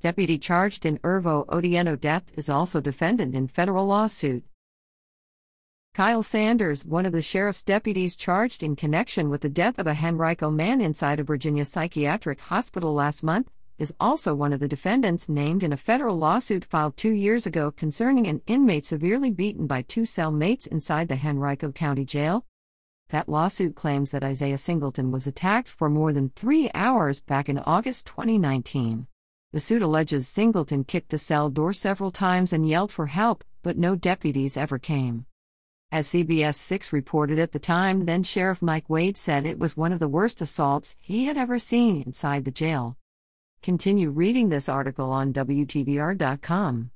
Deputy charged in Irvo Otieno death is also defendant in federal lawsuit. Kaiyell Sanders, one of the sheriff's deputies charged in connection with the death of a Henrico man inside a Virginia psychiatric hospital last month, is also one of the defendants named in a federal lawsuit filed two years ago concerning an inmate severely beaten by two cellmates inside the Henrico County Jail. That lawsuit claims that Isiah Singleton was attacked for more than three hours back in August 2019. The suit alleges Singleton kicked the cell door several times and yelled for help, but no deputies ever came. As CBS 6 reported at the time, then Sheriff Mike Wade said it was one of the worst assaults he had ever seen inside the jail. Continue reading this article on WTVR.com.